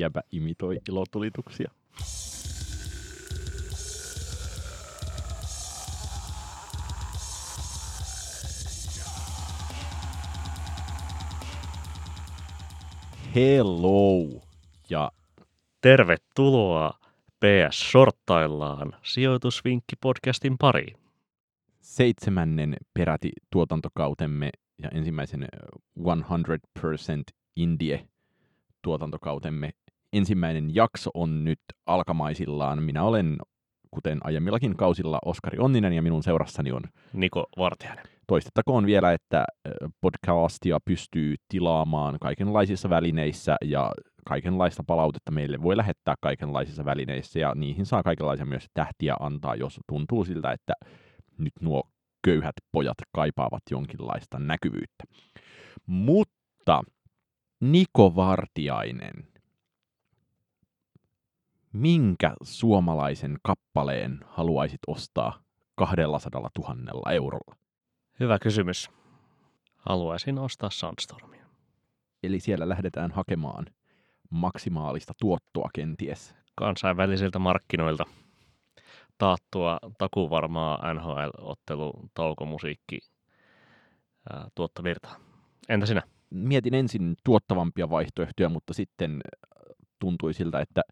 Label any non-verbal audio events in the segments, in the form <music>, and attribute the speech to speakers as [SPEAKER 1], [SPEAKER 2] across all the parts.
[SPEAKER 1] jäbä imitoi ilotulituksia. Hello! Ja
[SPEAKER 2] Tervetuloa PS Shorttaillaan sijoitusvinkki-podcastin pariin.
[SPEAKER 1] seitsemännen peräti tuotantokautemme ja ensimmäisen äh, 100% Indie tuotantokautemme ensimmäinen jakso on nyt alkamaisillaan. Minä olen, kuten aiemmillakin kausilla, Oskari Onninen ja minun seurassani on
[SPEAKER 2] Niko Vartiainen.
[SPEAKER 1] Toistettakoon vielä, että podcastia pystyy tilaamaan kaikenlaisissa välineissä ja kaikenlaista palautetta meille voi lähettää kaikenlaisissa välineissä ja niihin saa kaikenlaisia myös tähtiä antaa, jos tuntuu siltä, että nyt nuo köyhät pojat kaipaavat jonkinlaista näkyvyyttä. Mutta Niko Vartiainen, minkä suomalaisen kappaleen haluaisit ostaa 200 000 eurolla?
[SPEAKER 2] Hyvä kysymys. Haluaisin ostaa Sandstormia.
[SPEAKER 1] Eli siellä lähdetään hakemaan maksimaalista tuottoa kenties.
[SPEAKER 2] Kansainvälisiltä markkinoilta taattua takuvarmaa NHL-ottelu taukomusiikki ää, tuottovirtaa. Entä sinä?
[SPEAKER 1] Mietin ensin tuottavampia vaihtoehtoja, mutta sitten tuntui siltä, että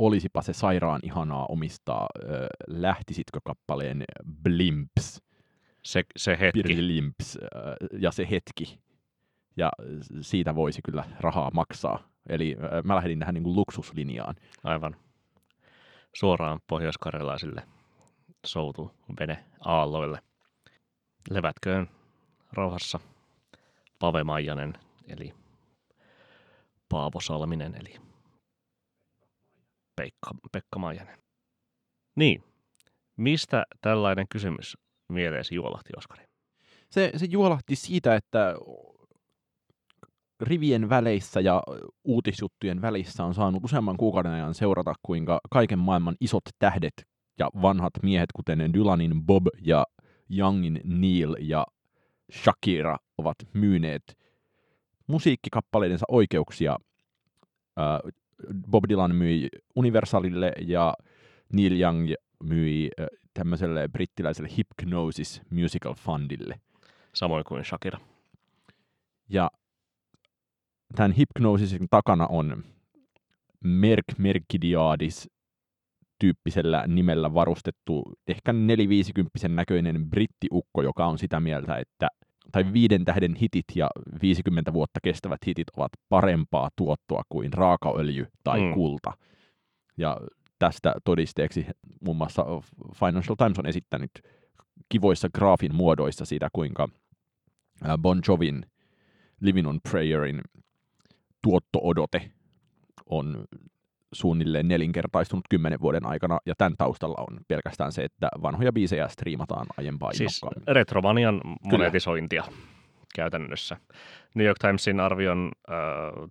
[SPEAKER 1] olisipa se sairaan ihanaa omistaa. Ö, Lähtisitkö kappaleen Blimps,
[SPEAKER 2] Se, se hetki.
[SPEAKER 1] Blimps ö, ja se hetki. Ja siitä voisi kyllä rahaa maksaa. Eli ö, mä lähdin tähän niin kuin luksuslinjaan.
[SPEAKER 2] Aivan. Suoraan pohjoiskarjalaisille soutu vene aalloille. Levätköön rauhassa Pave Maijanen, eli Paavo Salminen, eli Pekka, Pekka Maijanen. Niin, mistä tällainen kysymys mieleesi juolahti, Oskari?
[SPEAKER 1] Se, se juolahti siitä, että rivien väleissä ja uutisjuttujen välissä on saanut useamman kuukauden ajan seurata, kuinka kaiken maailman isot tähdet ja vanhat miehet, kuten Dylanin Bob ja Youngin Neil ja Shakira, ovat myyneet musiikkikappaleidensa oikeuksia. Bob Dylan myi Universalille ja Neil Young myi tämmöiselle brittiläiselle Hypnosis Musical Fundille.
[SPEAKER 2] Samoin kuin Shakira.
[SPEAKER 1] Ja tämän hypnosisin takana on Merk Merkidiadis tyyppisellä nimellä varustettu ehkä 450 näköinen brittiukko, joka on sitä mieltä, että tai viiden tähden hitit ja 50 vuotta kestävät hitit ovat parempaa tuottoa kuin raakaöljy tai
[SPEAKER 2] Mm.
[SPEAKER 1] mm. kulta. Ja tästä todisteeksi muun muassa Financial Times on esittänyt kivoissa graafin muodoissa siitä, kuinka Bon Jovin Living on Prayerin tuotto-odote on suunnilleen nelinkertaistunut kymmenen vuoden aikana, ja tämän taustalla on pelkästään se, että vanhoja biisejä striimataan aiempaa
[SPEAKER 2] Siis. Retromanian monetisointia käytännössä. New York Timesin arvion, äh,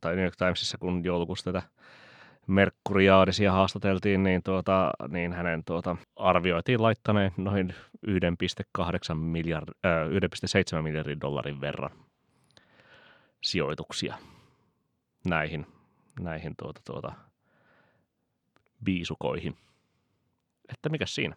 [SPEAKER 2] tai New York Timesissa, kun joulukuussa tätä Merkuriaadisia haastateltiin, niin, tuota, niin hänen tuota, arvioitiin laittaneen noin 1,8 miljard, äh, 1,7 miljardin dollarin verran sijoituksia näihin, näihin tuota, tuota, biisukoihin. Että mikä siinä?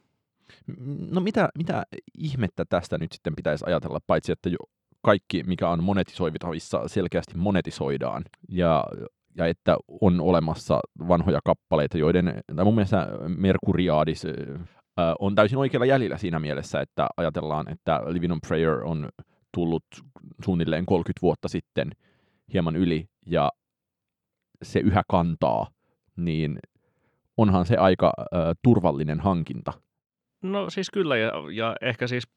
[SPEAKER 1] No mitä, mitä ihmettä tästä nyt sitten pitäisi ajatella, paitsi että jo kaikki, mikä on monetisoivitavissa, selkeästi monetisoidaan, ja, ja että on olemassa vanhoja kappaleita, joiden, tai mun mielestä Merkuriadis ö, on täysin oikealla jäljellä siinä mielessä, että ajatellaan, että Living on Prayer on tullut suunnilleen 30 vuotta sitten hieman yli, ja se yhä kantaa, niin onhan se aika ö, turvallinen hankinta.
[SPEAKER 2] No siis kyllä, ja, ja ehkä siis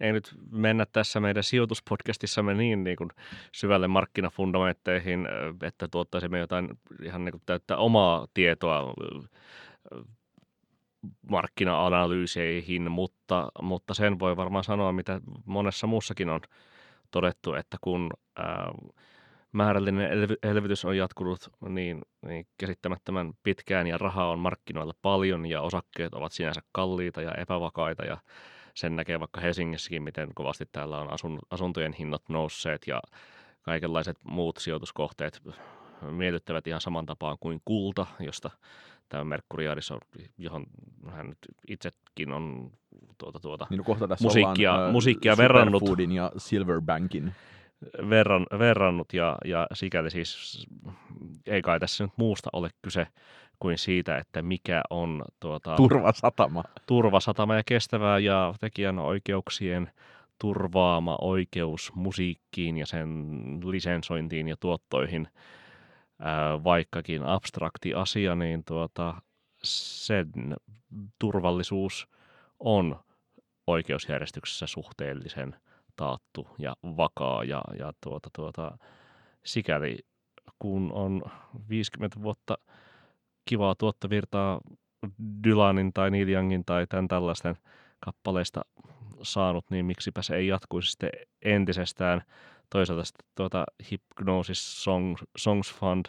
[SPEAKER 2] ei nyt mennä tässä meidän sijoituspodcastissamme niin, niin kuin syvälle markkinafundamentteihin, että tuottaisimme jotain ihan niin kuin täyttä omaa tietoa markkina-analyyseihin, mutta, mutta sen voi varmaan sanoa, mitä monessa muussakin on todettu, että kun ää, määrällinen elvy- elvytys on jatkunut niin, niin käsittämättömän pitkään ja rahaa on markkinoilla paljon ja osakkeet ovat sinänsä kalliita ja epävakaita ja sen näkee vaikka Helsingissäkin, miten kovasti täällä on asun, asuntojen hinnat nousseet ja kaikenlaiset muut sijoituskohteet miellyttävät ihan saman tapaan kuin kulta, josta tämä Merkuriadis on, johon hän nyt itsekin on tuota, tuota,
[SPEAKER 1] Niin no kohta tässä
[SPEAKER 2] musiikkia,
[SPEAKER 1] ollaan,
[SPEAKER 2] musiikkia verrannut,
[SPEAKER 1] ja Silverbankin.
[SPEAKER 2] Verran, verrannut ja, ja sikäli siis ei kai tässä nyt muusta ole kyse kuin siitä, että mikä on tuota,
[SPEAKER 1] Turvasatama.
[SPEAKER 2] turvasatama ja kestävää ja tekijän oikeuksien turvaama oikeus musiikkiin ja sen lisensointiin ja tuottoihin, ää, vaikkakin abstrakti asia, niin tuota, sen turvallisuus on oikeusjärjestyksessä suhteellisen taattu ja vakaa ja, ja tuota, tuota, sikäli kun on 50 vuotta kivaa tuottovirtaa Dylanin tai Neil Youngin tai tämän tällaisten kappaleista saanut, niin miksipä se ei jatkuisi sitten entisestään. Toisaalta sitten tuota Hypnosis Song, Songs Fund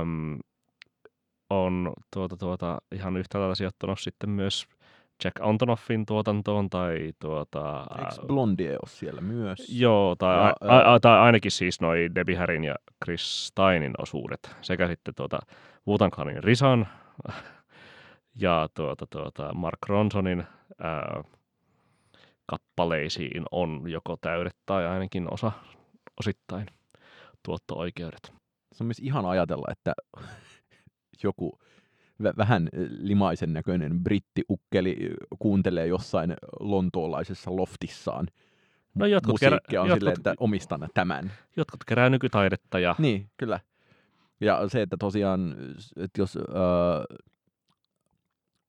[SPEAKER 2] äm, on tuota, tuota, ihan yhtä lailla sijoittanut sitten myös Jack Antonoffin tuotantoon tai tuota,
[SPEAKER 1] Eikö Blondie ole siellä myös?
[SPEAKER 2] Joo, tai,
[SPEAKER 1] Ja,
[SPEAKER 2] a, a, a, tai ainakin siis noi Debbie Harryn ja Chris Steinin osuudet, sekä sitten tuota Wutan Clanin Risan <laughs> ja tuota, tuota Mark Ronsonin ää, kappaleisiin on joko täydet tai ainakin osa osittain tuotto-oikeudet.
[SPEAKER 1] Se on myös ihan ajatella, että <laughs> joku vähän limaisen näköinen brittiukkeli kuuntelee jossain lontoolaisessa loftissaan
[SPEAKER 2] No jotkut,
[SPEAKER 1] musiikkia
[SPEAKER 2] kerä,
[SPEAKER 1] on
[SPEAKER 2] jotkut,
[SPEAKER 1] silleen, että omistan tämän.
[SPEAKER 2] jotkut kerää nykytaidetta ja
[SPEAKER 1] Niin, kyllä. Ja se, että tosiaan, että jos äh,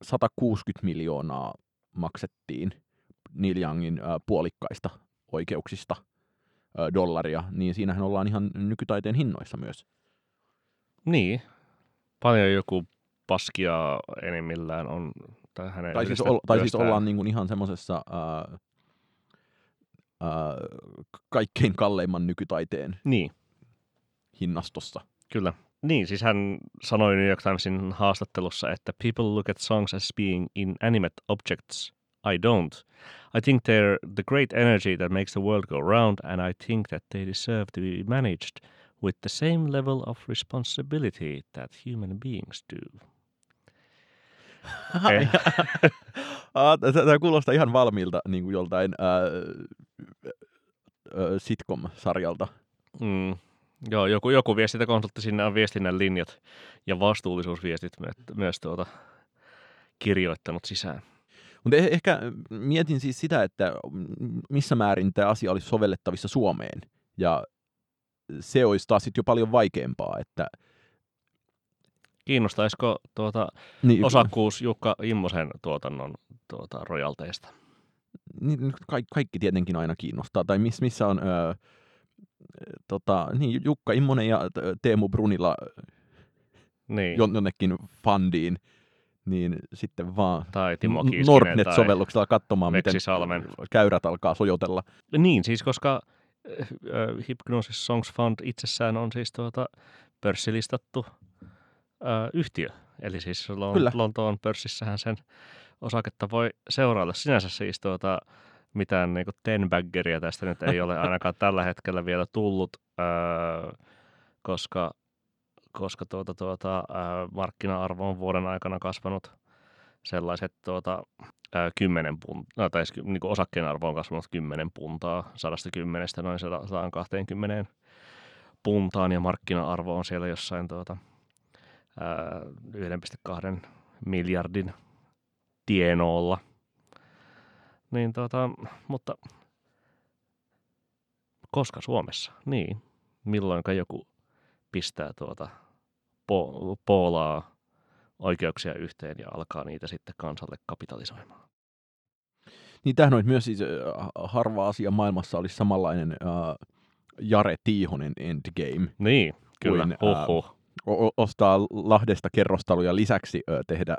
[SPEAKER 1] 160 miljoonaa maksettiin Neil Youngin äh, puolikkaista oikeuksista äh, dollaria, niin siinähän ollaan ihan nykytaiteen hinnoissa myös.
[SPEAKER 2] niin, paljon joku paskia enimmillään on tai hänen
[SPEAKER 1] Tai siis, ol, tai siis ollaan niin kuin ihan semmoisessa äh, äh, kaikkein kalleimman nykytaiteen
[SPEAKER 2] Niin,
[SPEAKER 1] hinnastossa.
[SPEAKER 2] Kyllä. Niin, siis hän sanoi New York Timesin haastattelussa, että people look at songs as being inanimate objects. I don't. I think they're the great energy that makes the world go round, and I think that they deserve to be managed with the same level of responsibility that human beings do. Eh. <laughs> <laughs>
[SPEAKER 1] Ah, Tämä kuulostaa ihan valmiilta niin kuin joltain sitcom-sarjalta.
[SPEAKER 2] Mm. Joo, joku, joku viestintäkonsultti sinne on viestinnän linjat ja vastuullisuusviestit myös, myös tuota, kirjoittanut sisään.
[SPEAKER 1] Mutta ehkä mietin siis sitä, että missä määrin tämä asia olisi sovellettavissa Suomeen. Ja se olisi taas sit jo paljon vaikeampaa, että
[SPEAKER 2] Kiinnostaisiko tuota,
[SPEAKER 1] niin,
[SPEAKER 2] osakkuus Jukka Immosen tuotannon tuota, rojalteista?
[SPEAKER 1] niin, kaikki, kaikki tietenkin aina kiinnostaa. Tai miss, missä on öö, tota, niin, Jukka Immonen ja Teemu Brunila
[SPEAKER 2] Niin.
[SPEAKER 1] jon- jonnekin fundiin, niin sitten vaan
[SPEAKER 2] tai Timo
[SPEAKER 1] Nordnet-sovelluksella katsomaan, miten
[SPEAKER 2] Salmen.
[SPEAKER 1] käyrät alkaa sojotella.
[SPEAKER 2] Niin, siis koska äh, Hypnosis Songs Fund itsessään on siis tuota pörssilistattu äh, yhtiö. Eli siis Lon-. Lontoon pörssissähän sen osaketta voi seurailla. Sinänsä siis tuota, mitään niin tenbaggeria tästä nyt ei ole <laughs> ainakaan tällä hetkellä vielä tullut, äh, koska, koska tuota, tuota, äh, markkina-arvo on vuoden aikana kasvanut sellaiset tuota, ää, 10 puntaa, tai siis niin osakkeen arvo on kasvanut 10 puntaa, 110 noin 120 puntaan, ja markkina-arvo on siellä jossain tuota, 1,2 miljardin tienoolla. Niin tuota, mutta koska Suomessa? Niin. Milloinka joku pistää tuota po- poolaa oikeuksia yhteen ja alkaa niitä sitten kansalle kapitalisoimaan.
[SPEAKER 1] Niin tämähän olisi myös siis, äh, harva asia maailmassa olisi samanlainen äh, Jare Tiihonen endgame.
[SPEAKER 2] Niin, kyllä.
[SPEAKER 1] Kuin,
[SPEAKER 2] Kuin,
[SPEAKER 1] ää,
[SPEAKER 2] Huhhuh.
[SPEAKER 1] O- ostaa Lahdesta kerrostaloja lisäksi äh, tehdä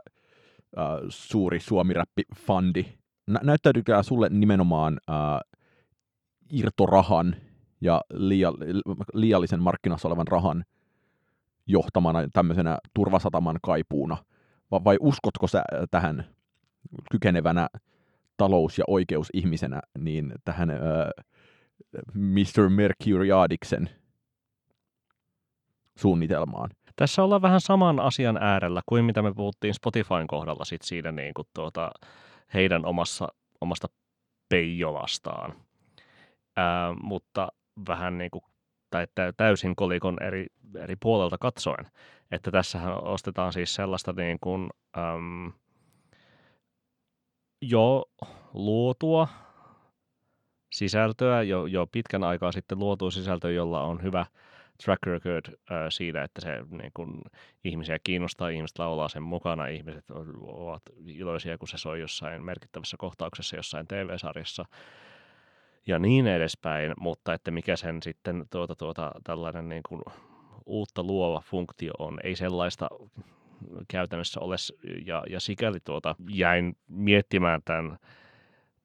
[SPEAKER 1] äh, suuri suomiräppi-fandi. Nä- näyttäytykää sulle nimenomaan äh, irtorahan ja liiall- liiallisen markkinassa olevan rahan johtamana tämmöisenä turvasataman kaipuuna? Va- vai uskotko sä tähän kykenevänä talous- ja oikeusihmisenä niin tähän äh, Mr. Mercuriadiksen suunnitelmaan.
[SPEAKER 2] Tässä ollaan vähän saman asian äärellä kuin mitä me puhuttiin Spotifyn kohdalla sit siinä niin kuin tuota, heidän omassa, omasta peijolastaan. Ää, mutta vähän niin kuin, tai täysin kolikon eri, eri puolelta katsoen. Että tässähän ostetaan siis sellaista niin kuin, äm, jo luotua sisältöä, jo, jo pitkän aikaa sitten luotua sisältöä, jolla on hyvä track record äh, siitä, että se niin kun, ihmisiä kiinnostaa, ihmiset laulaa sen mukana, ihmiset ovat iloisia, kun se soi jossain merkittävässä kohtauksessa jossain TV-sarjassa ja niin edespäin, mutta että mikä sen sitten tuota, tuota, tällainen niin kuin uutta luova funktio on, ei sellaista käytännössä ole, ja, ja sikäli tuota, jäin miettimään tämän,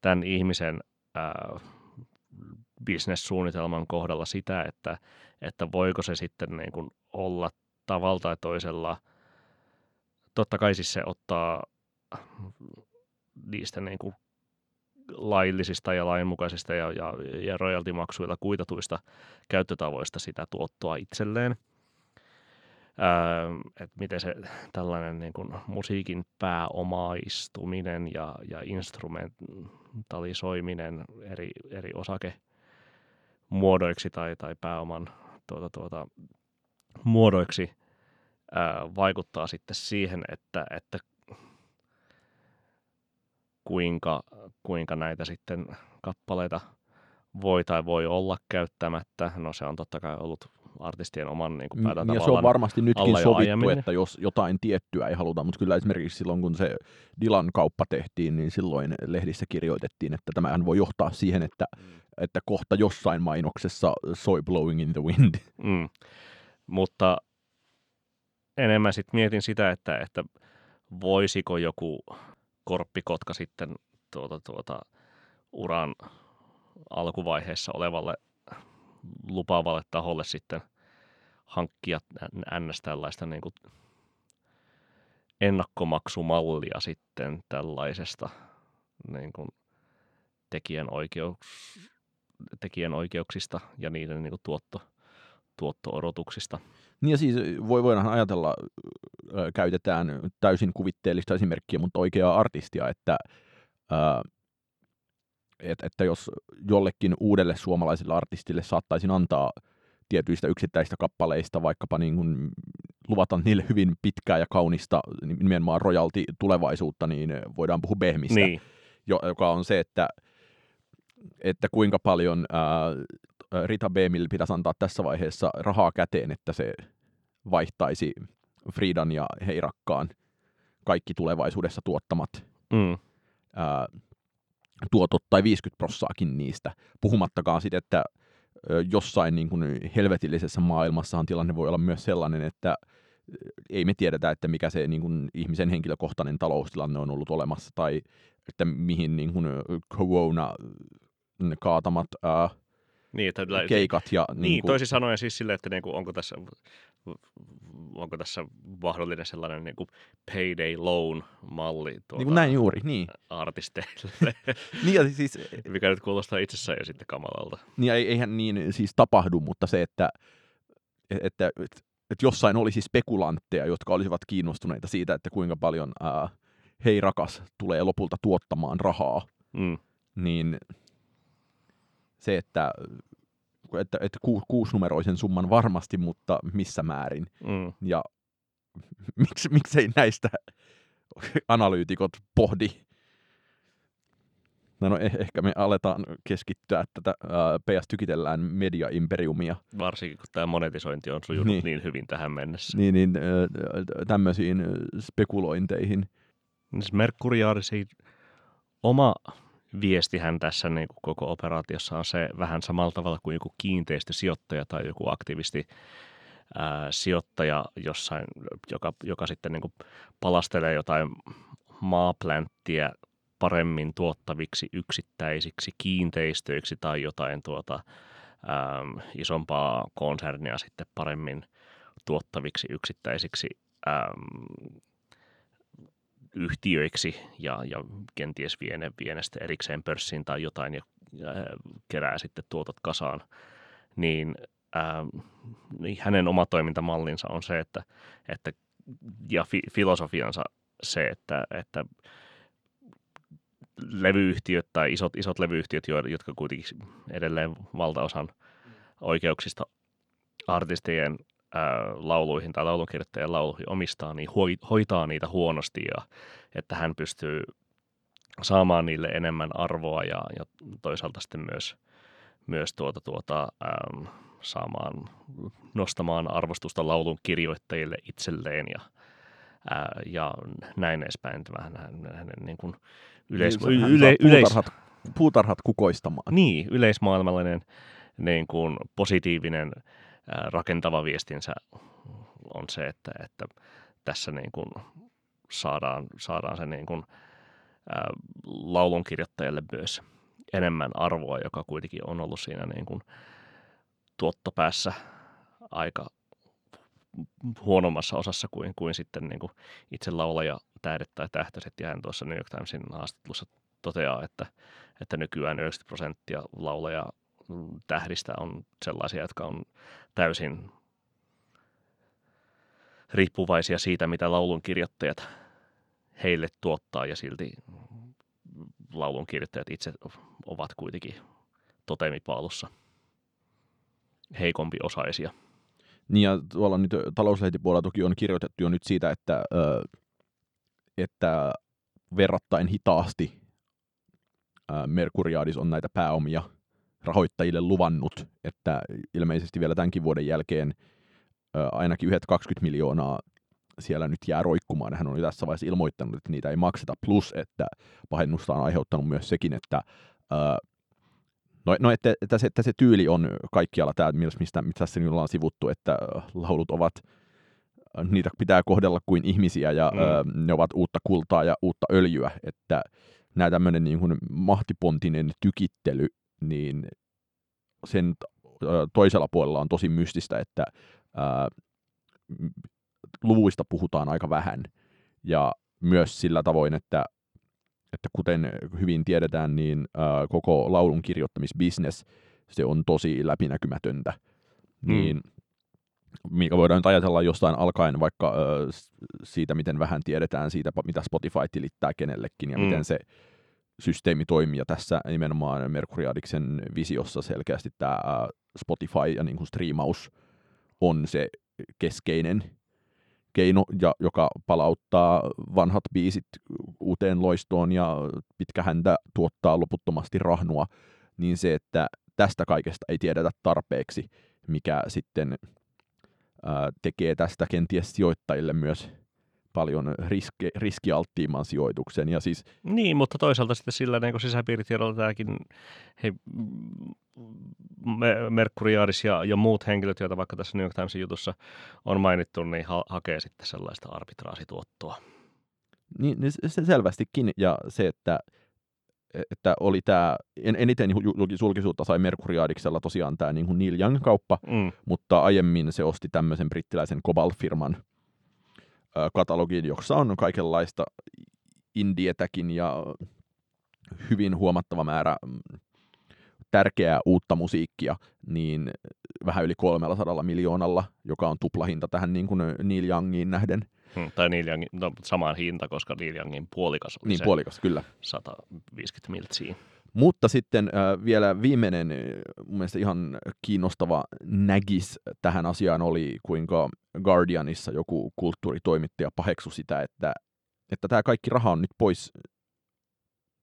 [SPEAKER 2] tämän ihmisen ää, bisnessuunnitelman kohdalla sitä, että, että voiko se sitten niin kuin olla tavalla tai toisella, totta kai siis se ottaa niistä niin kuin laillisista ja lainmukaisista ja, ja, ja royaltimaksuilla kuitatuista käyttötavoista sitä tuottoa itselleen. Ää, että miten se tällainen niin kuin musiikin pääomaistuminen ja, ja instrumentalisoiminen eri, eri osakemuodoiksi tai, tai pääoman tuota, tuota, muodoiksi ää, vaikuttaa sitten siihen, että, että kuinka, kuinka näitä sitten kappaleita voi tai voi olla käyttämättä. No se on totta kai ollut artistien oman niin kuin
[SPEAKER 1] Ja se on varmasti nytkin sovittu, aiemmin. että jos jotain tiettyä ei haluta, mutta kyllä esimerkiksi silloin, kun se Dilan kauppa tehtiin, niin silloin lehdissä kirjoitettiin, että tämähän voi johtaa siihen, että, mm. että kohta jossain mainoksessa soi Blowing in the Wind.
[SPEAKER 2] Mm. Mutta enemmän sitten mietin sitä, että, että voisiko joku korppikotka sitten tuota, tuota, uran alkuvaiheessa olevalle lupaavalle taholle sitten hankkia ns. tällaista niin kuin ennakkomaksumallia sitten tällaisesta niin kuin tekijän, oikeuks, tekijän oikeuksista ja niiden niin kuin tuotto, tuotto-odotuksista.
[SPEAKER 1] Niin ja siis voi, voidaan ajatella, käytetään täysin kuvitteellista esimerkkiä, mutta oikeaa artistia, että, että, että jos jollekin uudelle suomalaiselle artistille saattaisin antaa tietyistä yksittäistä kappaleista, vaikkapa niin kuin luvata niille hyvin pitkää ja kaunista nimenomaan rojalti tulevaisuutta, niin voidaan puhua Behmistä, niin. joka on se, että, että kuinka paljon ää, Rita Behmille pitäisi antaa tässä vaiheessa rahaa käteen, että se vaihtaisi Fridan ja Heirakkaan kaikki tulevaisuudessa tuottamat mm. ää, tuotot tai 50 prossaakin niistä. Puhumattakaan sitten, että jossain niin kuin helvetillisessä maailmassahan tilanne voi olla myös sellainen, että ei me tiedetä, että mikä se niin kuin ihmisen henkilökohtainen taloustilanne on ollut olemassa tai että mihin niin kuin corona kaatamat ää, niin, että, keikat. Ja,
[SPEAKER 2] niin, niin kuin... toisin sanoen siis silleen, että niin kuin, onko, tässä, onko tässä mahdollinen sellainen niin kuin payday loan-malli tuota,
[SPEAKER 1] niin näin juuri, niin.
[SPEAKER 2] artisteille, <laughs>
[SPEAKER 1] niin, siis,
[SPEAKER 2] mikä nyt kuulostaa itsessään jo sitten kamalalta.
[SPEAKER 1] Niin, eihän niin siis tapahdu, mutta se, että, että, että, että jossain olisi spekulantteja, jotka olisivat kiinnostuneita siitä, että kuinka paljon ää, hei rakas tulee lopulta tuottamaan rahaa, mm. niin se, että, että, että ku, kuusinumeroisen summan varmasti, mutta missä määrin. Mm. Ja <laughs> miksi, miksei näistä analyytikot pohdi. No, no eh, ehkä me aletaan keskittyä tätä äh, PS tykitellään media-imperiumia.
[SPEAKER 2] Varsinkin kun tämä monetisointi on sujunut niin, niin hyvin tähän mennessä.
[SPEAKER 1] Niin, niin äh, tämmöisiin spekulointeihin.
[SPEAKER 2] Siis Merkuriaarisi oma viestihän tässä niin kuin koko operaatiossa on se vähän samalla tavalla kuin joku kiinteistösijoittaja tai joku aktivisti ää, sijoittaja jossain, joka, joka sitten niin kuin palastelee jotain maaplänttiä paremmin tuottaviksi yksittäisiksi kiinteistöiksi tai jotain tuota, ää, isompaa konsernia sitten paremmin tuottaviksi yksittäisiksi yhtiöiksi ja, ja kenties viene, viene sitten erikseen pörssiin tai jotain ja, ja kerää sitten tuotot kasaan, niin ää, niin hänen oma toimintamallinsa on se, että, että ja fi, filosofiansa se, että, että levyyhtiöt tai isot, isot levyyhtiöt, jotka kuitenkin edelleen valtaosan oikeuksista artistien ää, lauluihin tai laulunkirjoittajien lauluihin omistaa, niin hoitaa niitä huonosti ja että hän pystyy saamaan niille enemmän arvoa ja, ja toisaalta sitten myös, myös tuota, tuota, äm, saamaan, nostamaan arvostusta laulun kirjoittajille itselleen ja, ää, ja näin edespäin. Vähän hänen niin kuin yleis,
[SPEAKER 1] niin, yle, yleis, puutarhat, puutarhat kukoistamaan.
[SPEAKER 2] Niin, yleismaailmallinen niin kuin positiivinen rakentava viestinsä on se, että, että tässä niin kuin saadaan, saadaan se niin kuin, ää, laulunkirjoittajalle myös enemmän arvoa, joka kuitenkin on ollut siinä niin kuin tuottopäässä aika huonommassa osassa kuin, kuin sitten niin kuin itse laulaja tähdet tai tähtöiset. Ja hän tuossa New York Timesin haastattelussa toteaa, että, että nykyään 90 prosenttia laulaja tähdistä on sellaisia, jotka on täysin riippuvaisia siitä, mitä laulun kirjoittajat heille tuottaa ja silti laulun kirjoittajat itse ovat kuitenkin totemipaalussa heikompi osaisia.
[SPEAKER 1] Niin ja tuolla nyt talouslehtipuolella toki on kirjoitettu jo nyt siitä, että, että verrattain hitaasti Merkuriadis on näitä pääomia rahoittajille luvannut, että ilmeisesti vielä tämänkin vuoden jälkeen ainakin yhdet 20 miljoonaa siellä nyt jää roikkumaan. Hän on jo tässä vaiheessa ilmoittanut, että niitä ei makseta, plus että pahennusta on aiheuttanut myös sekin, että No, no että, että, se, että se tyyli on kaikkialla tämä, mistä, mistä nyt ollaan sivuttu, että laulut ovat, niitä pitää kohdella kuin ihmisiä ja mm. ö, ne ovat uutta kultaa ja uutta öljyä, että nämä tämmöinen niin kuin mahtipontinen tykittely, niin sen toisella puolella on tosi mystistä, että ää, luvuista puhutaan aika vähän. Ja myös sillä tavoin, että, että kuten hyvin tiedetään, niin ää, koko laulun kirjoittamisbisnes, se on tosi läpinäkymätöntä. Mm. Niin, mikä voidaan nyt ajatella jostain alkaen vaikka ää, siitä, miten vähän tiedetään siitä, mitä Spotify tilittää kenellekin ja mm. miten se systeemi toimii. Ja tässä nimenomaan Merkuriadiksen visiossa selkeästi tämä Spotify ja niin kuin striimaus on se keskeinen keino, ja, joka palauttaa vanhat biisit uuteen loistoon ja pitkä häntä tuottaa loputtomasti rahnua, niin se, että tästä kaikesta ei tiedetä tarpeeksi, mikä sitten ää, tekee tästä kenties sijoittajille myös paljon riski, riskialttiimman sijoituksen. Ja siis,
[SPEAKER 2] niin, mutta toisaalta sitten sillä niin sisäpiiritiedolla tämäkin hei, Merkuriadis ja, ja muut henkilöt, joita vaikka tässä New York Timesin jutussa on mainittu, niin ha- hakee sitten sellaista arbitraasituottoa.
[SPEAKER 1] Niin, niin se selvästikin, ja se, että että oli tämä, en, eniten julkisuutta sai Merkuriadiksella tosiaan tämä niin Neil Young-kauppa, mm. mutta aiemmin se osti tämmöisen brittiläisen Cobalt-firman katalogin, jossa on kaikenlaista indietäkin ja hyvin huomattava määrä mm, tärkeää uutta musiikkia, niin vähän yli 300 miljoonalla, joka on tuplahinta tähän niin kuin Neil Youngiin nähden.
[SPEAKER 2] Hmm, tai Neil Youngin, no, samaan hinta, koska Neil Youngin puolikas oli
[SPEAKER 1] Niin, se puolikas, kyllä.
[SPEAKER 2] 150 miltsiä.
[SPEAKER 1] Mutta sitten äh, vielä viimeinen mun mielestä ihan kiinnostava nägis tähän asiaan oli, kuinka Guardianissa joku kulttuuritoimittaja paheksu sitä, että, että tämä kaikki raha on nyt pois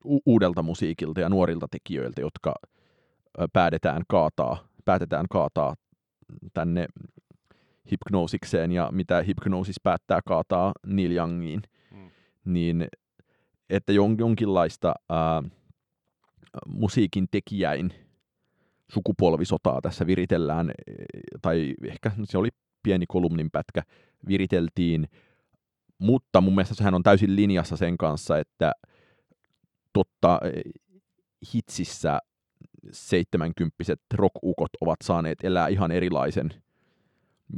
[SPEAKER 1] u- uudelta musiikilta ja nuorilta tekijöiltä, jotka äh, päätetään kaataa, päätetään kaataa tänne hypnoosikseen ja mitä hypnoosis päättää kaataa Neil Youngiin, mm. niin että jonkinlaista... Äh, musiikin tekijäin sukupolvisotaa tässä viritellään, e, tai ehkä se oli pieni kolumnin pätkä, viriteltiin, mutta mun mielestä sehän on täysin linjassa sen kanssa, että totta e, hitsissä 70 rockukot ovat saaneet elää ihan erilaisen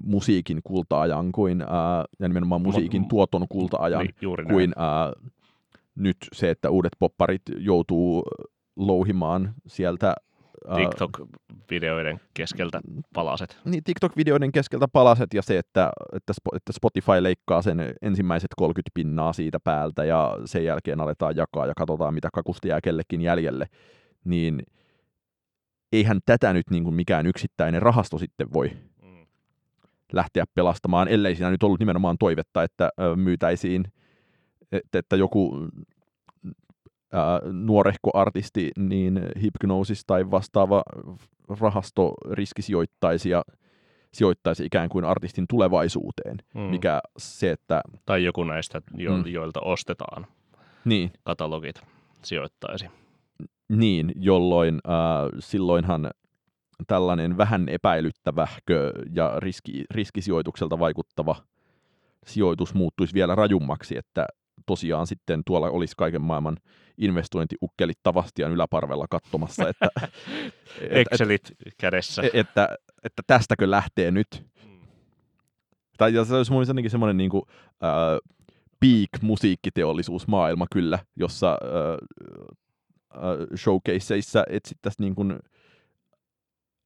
[SPEAKER 1] musiikin kultaajan kuin, ää, ja nimenomaan musiikin tuoton kultaajan niin, kuin ää, nyt se, että uudet popparit joutuu louhimaan sieltä
[SPEAKER 2] TikTok-videoiden keskeltä palaset.
[SPEAKER 1] niin TikTok-videoiden keskeltä palaset ja se, että, että, että Spotify leikkaa sen ensimmäiset 30 pinnaa siitä päältä ja sen jälkeen aletaan jakaa ja katsotaan, mitä kakusta jää kellekin jäljelle, niin eihän tätä nyt niin kuin mikään yksittäinen rahasto sitten voi
[SPEAKER 2] Mm.
[SPEAKER 1] lähteä pelastamaan, ellei siinä nyt ollut nimenomaan toivetta, että myytäisiin, että, että joku ää, nuorehko artisti, niin Hypnosis tai vastaava rahasto riskisijoittaisi ja sijoittaisi ikään kuin artistin tulevaisuuteen,
[SPEAKER 2] Mm.
[SPEAKER 1] mikä se, että
[SPEAKER 2] Tai joku näistä, jo-
[SPEAKER 1] Mm.
[SPEAKER 2] joilta ostetaan
[SPEAKER 1] niin,
[SPEAKER 2] katalogit, sijoittaisi.
[SPEAKER 1] niin jolloin äh, silloinhan tällainen vähän epäilyttävähkö ja riski, riskisijoitukselta vaikuttava sijoitus muuttuisi vielä rajummaksi, että tosiaan sitten tuolla olisi kaiken maailman investointiukkelit Tavastian yläparvella katsomassa, että, <laughs> et, et,
[SPEAKER 2] Excelit kädessä.
[SPEAKER 1] että, että tästäkö lähtee nyt.
[SPEAKER 2] Mm.
[SPEAKER 1] Tai ja se olisi mun jotenkin semmoinen niin kuin, äh, peak musiikkiteollisuusmaailma kyllä, jossa äh, äh, showcaseissa etsittäisiin niin kuin,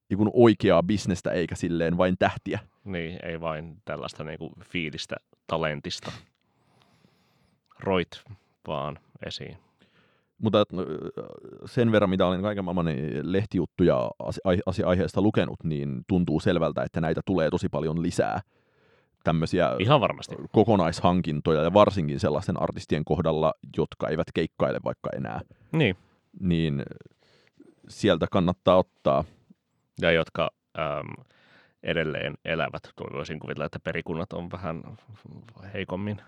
[SPEAKER 1] niin kuin oikeaa bisnestä eikä silleen vain tähtiä.
[SPEAKER 2] Niin, ei vain tällaista niinku fiilistä talentista. Roit vaan esiin.
[SPEAKER 1] Mutta äh, sen verran, mitä olen kaiken maailman lehtijuttuja asi- ai- asia-aiheesta lukenut, niin tuntuu selvältä, että näitä tulee tosi paljon lisää tämmöisiä
[SPEAKER 2] Ihan varmasti.
[SPEAKER 1] kokonaishankintoja ja varsinkin sellaisten artistien kohdalla, jotka eivät keikkaile vaikka enää,
[SPEAKER 2] Niin,
[SPEAKER 1] niin sieltä kannattaa ottaa.
[SPEAKER 2] ja jotka äm, edelleen elävät. Voisin kuvitella, että perikunnat on vähän heikommin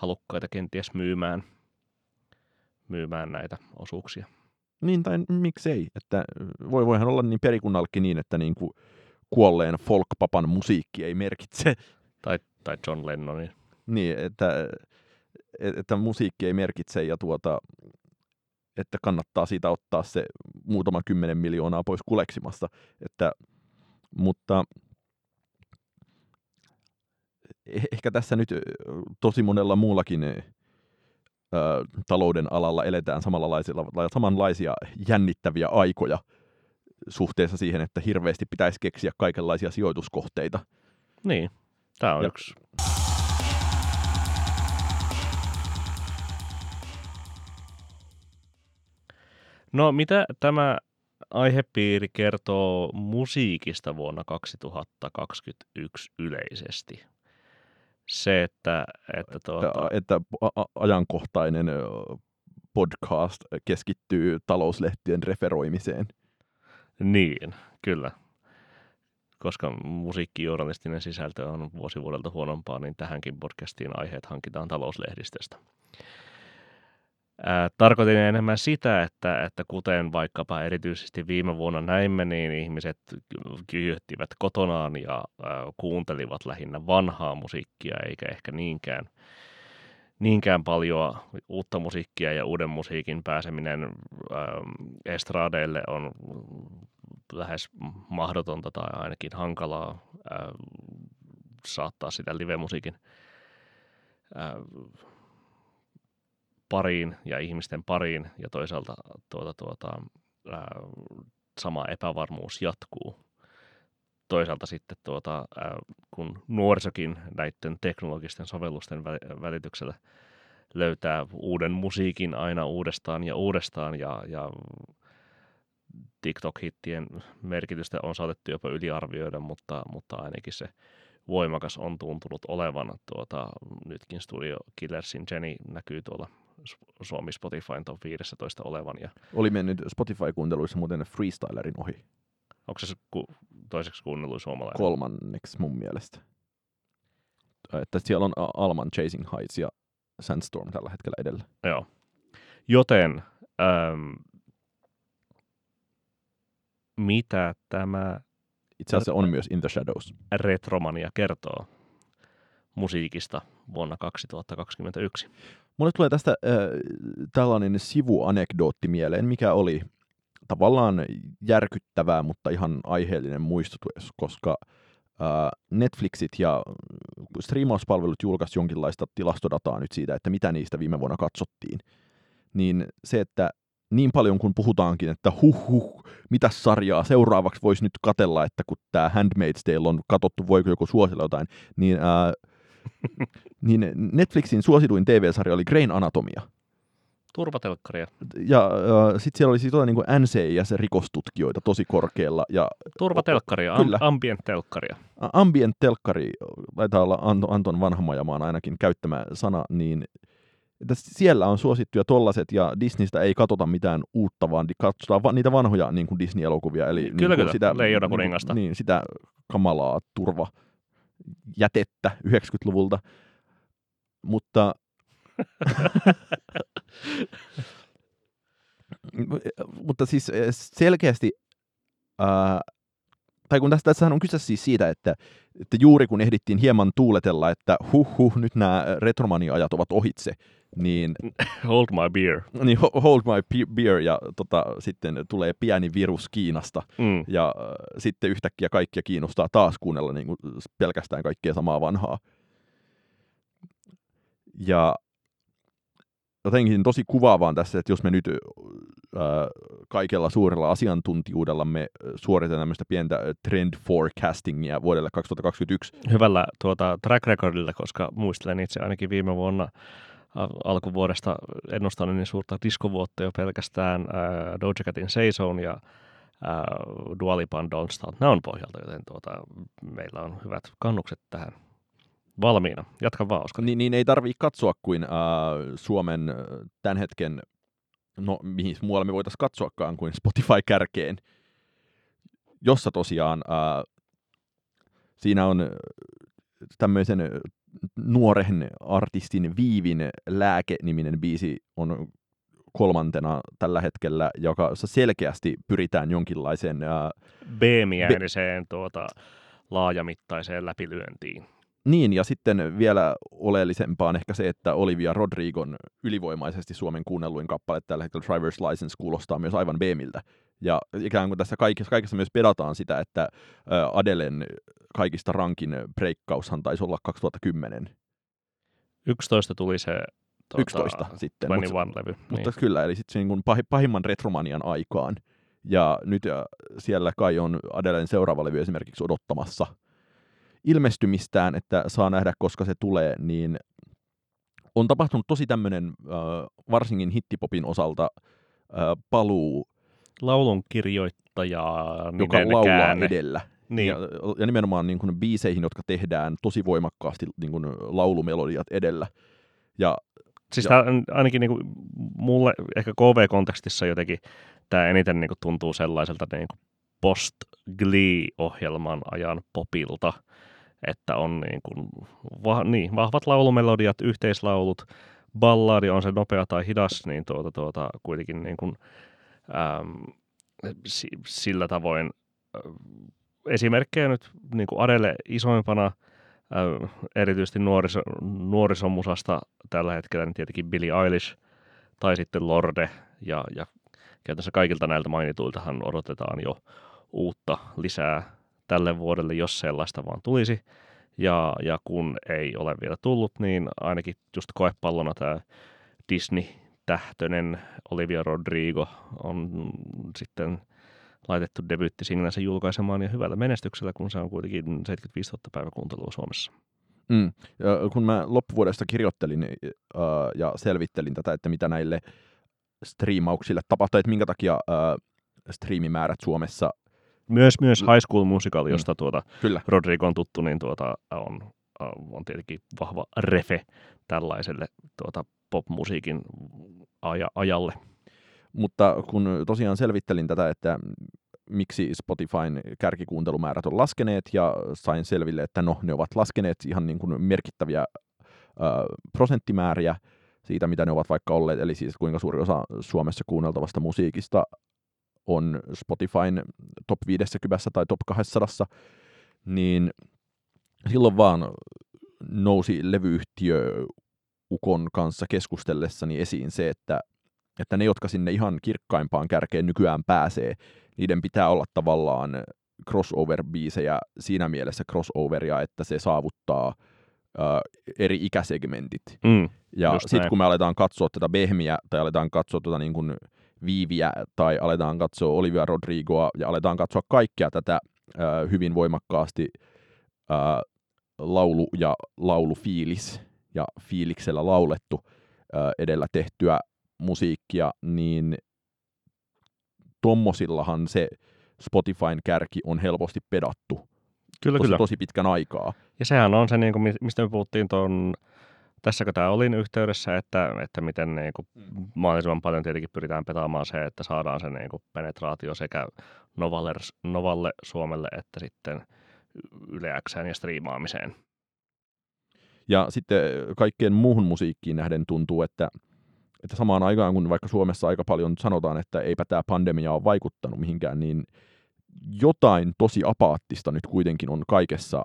[SPEAKER 2] halukkaita kenties myymään, myymään näitä osuuksia.
[SPEAKER 1] Niin tai miksei, että voi, voihan olla niin perikunnallekin niin, että niin kuin kuolleen folkpapan musiikki ei merkitse,
[SPEAKER 2] Tai, tai John Lennonin.
[SPEAKER 1] niin, että, että musiikki ei merkitse ja tuota, että kannattaa siitä ottaa se muutama kymmenen miljoonaa pois kuleksimasta. Että, mutta ehkä tässä nyt tosi monella muullakin ö, talouden alalla eletään samanlaisia jännittäviä aikoja suhteessa siihen, että hirveästi pitäisi keksiä kaikenlaisia sijoituskohteita.
[SPEAKER 2] Niin, tämä on
[SPEAKER 1] Ja-
[SPEAKER 2] yksi. No, mitä tämä aihepiiri kertoo musiikista vuonna 2021 yleisesti? Se, että, että tuota,
[SPEAKER 1] että a- ajankohtainen podcast keskittyy talouslehtien referoimiseen.
[SPEAKER 2] niin, kyllä. Koska musiikkijournalistinen sisältö on vuosi vuodelta huonompaa, niin tähänkin podcastiin aiheet hankitaan talouslehdistöstä. Tarkoitin enemmän sitä, että, että kuten vaikkapa erityisesti viime vuonna näimme, niin ihmiset kyjöttivät kotonaan ja kuuntelivat lähinnä vanhaa musiikkia, eikä ehkä niinkään, niinkään paljon uutta musiikkia. Ja uuden musiikin pääseminen ää, estradeille on lähes mahdotonta tai ainakin hankalaa saattaa sitä live-musiikin pariin ja ihmisten pariin ja toisaalta tuota, tuota, ää, sama epävarmuus jatkuu. Toisaalta sitten tuota, ää, kun nuorisokin näiden teknologisten sovellusten vä- välityksellä löytää uuden musiikin aina uudestaan ja uudestaan ja, ja TikTok-hittien merkitystä on saatettu jopa yliarvioida, mutta, mutta ainakin se voimakas on tuntunut olevan. Tuota, nytkin Studio Killersin Jenny näkyy tuolla Suomi Spotifyn top 15 olevan. Ja
[SPEAKER 1] Oli mennyt Spotify-kuunteluissa muuten freestylerin ohi
[SPEAKER 2] onko se ku, toiseksi kuunnelluin suomalainen?
[SPEAKER 1] kolmanneksi mun mielestä. Että siellä on Alman Chasing Heights ja Sandstorm tällä hetkellä edellä.
[SPEAKER 2] Joo. Joten äm, mitä tämä
[SPEAKER 1] Itse asiassa on myös In the Shadows.
[SPEAKER 2] retromania kertoo musiikista vuonna 2021?
[SPEAKER 1] Mulle tulee tästä äh, tällainen sivuanekdootti mieleen, mikä oli tavallaan järkyttävää, mutta ihan aiheellinen muistutus, koska äh, Netflixit ja striimauspalvelut julkaisi jonkinlaista tilastodataa nyt siitä, että mitä niistä viime vuonna katsottiin. Niin se, että niin paljon kuin puhutaankin, että huh huh, mitä sarjaa seuraavaksi voisi nyt katella, että kun tämä Handmaid's Tale on katsottu, voiko joku suosilla jotain, niin, ää, <laughs> niin Netflixin suosituin TV-sarja oli Grain Anatomia.
[SPEAKER 2] Turvatelkkaria.
[SPEAKER 1] Ja äh, sitten siellä oli siis tota, niin NCIS-rikostutkijoita tosi korkealla. Ja,
[SPEAKER 2] Turvatelkkaria, am, ambient-telkkaria.
[SPEAKER 1] Ambient-telkkari, taitaa olla Anton Vanhamajamaan ainakin käyttämä sana, niin että siellä on suosittuja tollaset, ja Disneystä ei katsota mitään uutta, vaan katsotaan va- niitä vanhoja niin kuin Disney-elokuvia. Eli
[SPEAKER 2] kyllä, niin kyllä, sitä,
[SPEAKER 1] Leijona niin. Niin, sitä kamalaa turva jätettä 90-luvulta. Mutta <laughs> mutta siis eh, selkeästi, ää, tai kun tässä, on kyse siis siitä, että, että juuri kun ehdittiin hieman tuuletella, että huh huh, nyt nämä retromania-ajat ovat ohitse, niin... <laughs>
[SPEAKER 2] Hold my beer.
[SPEAKER 1] Niin, hold my beer, ja tota, sitten tulee pieni virus Kiinasta, mm. ja äh, sitten yhtäkkiä kaikkia kiinnostaa taas kuunnella niin kuin pelkästään kaikkea samaa vanhaa. Ja jotenkin tosi kuvaavaa tässä, että jos me nyt äh, kaikella suurella asiantuntijuudella me suoritetaan tämmöistä pientä trend forecastingia vuodelle 2021.
[SPEAKER 2] Hyvällä tuota, track recordilla, koska muistelen itse ainakin viime vuonna alkuvuodesta ennustan niin suurta diskovuotta jo pelkästään äh, Doja Catin Zone ja äh, Dualipan Don't Start Noun pohjalta, joten tuota, meillä on hyvät kannukset tähän valmiina. Jatka vaan, Oskar.
[SPEAKER 1] Niin, niin ei tarvitse katsoa kuin äh, Suomen tämän hetken, no mihin muualle me voitaisiin katsoakaan kuin Spotify-kärkeen, jossa tosiaan äh, siinä on tämmöisen nuoren artistin Viivin lääke-niminen biisi on kolmantena tällä hetkellä, joka selkeästi pyritään jonkinlaiseen... Ää,
[SPEAKER 2] B-mieliseen be- tuota, laajamittaiseen läpilyöntiin.
[SPEAKER 1] Niin, ja sitten vielä oleellisempaa on ehkä se, että Olivia Rodrigon ylivoimaisesti Suomen kuunnelluin kappale tällä hetkellä Driver's License kuulostaa myös aivan Beemiltä. Ja ikään kuin tässä kaikessa, kaikessa myös pedataan sitä, että Adelen kaikista rankin breikkaushan taisi olla 2010.
[SPEAKER 2] 11 tuli se
[SPEAKER 1] tuota, 11 sitten.
[SPEAKER 2] Mutta, levy.
[SPEAKER 1] Mutta niin. kyllä, eli sitten niin pahimman retromanian aikaan. Ja nyt ja siellä kai on Adelen seuraava levy esimerkiksi odottamassa – ilmestymistään, että saa nähdä, koska se tulee, niin on tapahtunut tosi tämmöinen, äh, varsinkin hittipopin osalta, äh, paluu.
[SPEAKER 2] Laulun kirjoittaja,
[SPEAKER 1] joka laulaa käänne. edellä. Niin. Ja, ja nimenomaan niin kuin biiseihin, jotka tehdään tosi voimakkaasti niin kuin laulumelodiat edellä. Ja,
[SPEAKER 2] siis ja... ainakin niin kuin, mulle ehkä KV-kontekstissa jotenkin tämä eniten niin kuin, tuntuu sellaiselta niin kuin post-Glee-ohjelman ajan popilta – että on niin kuin, va, niin, vahvat laulumelodiat, yhteislaulut, balladi on se nopea tai hidas, niin tuota, tuota, kuitenkin niin kuin, äm, sillä tavoin äh, esimerkkejä nyt niin kuin Adele isoimpana, äh, erityisesti nuoriso, nuorisomusasta tällä hetkellä, niin tietenkin Billie Eilish tai sitten Lorde ja, ja käytännössä kaikilta näiltä mainituiltahan odotetaan jo uutta lisää tälle vuodelle, jos sellaista vaan tulisi. Ja, ja kun ei ole vielä tullut, niin ainakin just koepallona tämä Disney-tähtönen Olivia Rodrigo on sitten laitettu debyyttisinglensä julkaisemaan ja hyvällä menestyksellä, kun se on kuitenkin 75 000 päiväkuuntelua Suomessa.
[SPEAKER 1] Mm. Ja kun mä loppuvuodesta kirjoittelin äh, ja selvittelin tätä, että mitä näille striimauksille tapahtuu, että minkä takia äh, striimimäärät Suomessa
[SPEAKER 2] myös, myös High School Musical, mm. josta tuota Kyllä. Rodrigo on tuttu, niin tuota, on, on tietenkin vahva refe tällaiselle tuota, popmusiikin aja, ajalle.
[SPEAKER 1] Mutta kun tosiaan selvittelin tätä, että miksi Spotifyn kärkikuuntelumäärät on laskeneet, ja sain selville, että no, ne ovat laskeneet ihan niin kuin merkittäviä ö, prosenttimääriä siitä, mitä ne ovat vaikka olleet, eli siis kuinka suuri osa Suomessa kuunneltavasta musiikista on Spotifyn top 50 tai top 200, niin silloin vaan nousi levyyhtiö Ukon kanssa keskustellessani esiin se, että, että ne, jotka sinne ihan kirkkaimpaan kärkeen nykyään pääsee, niiden pitää olla tavallaan crossover-biisejä siinä mielessä crossoveria, että se saavuttaa ö, eri ikäsegmentit. Mm, ja sitten kun me aletaan katsoa tätä behmiä tai aletaan katsoa tätä niin kuin Viiviä tai aletaan katsoa Olivia Rodrigoa ja aletaan katsoa kaikkea tätä hyvin voimakkaasti ää, laulu- ja laulufiilis ja fiiliksellä laulettu edellä tehtyä musiikkia, niin tommosillahan se Spotifyn kärki on helposti pedattu
[SPEAKER 2] Kyllä,
[SPEAKER 1] tosi,
[SPEAKER 2] kyllä.
[SPEAKER 1] tosi pitkän aikaa.
[SPEAKER 2] Ja sehän on se, niin kuin, mistä me puhuttiin tuon, tässäkö tämä olin yhteydessä, että, että miten niin kuin, mahdollisimman paljon tietenkin pyritään petaamaan se, että saadaan se niin kuin, penetraatio sekä Novalle, Novalle Suomelle että sitten Yle Xään ja striimaamiseen.
[SPEAKER 1] Ja sitten kaikkeen muuhun musiikkiin nähden tuntuu, että, että samaan aikaan kun vaikka Suomessa aika paljon sanotaan, että eipä tämä pandemia ole vaikuttanut mihinkään, niin jotain tosi apaattista nyt kuitenkin on kaikessa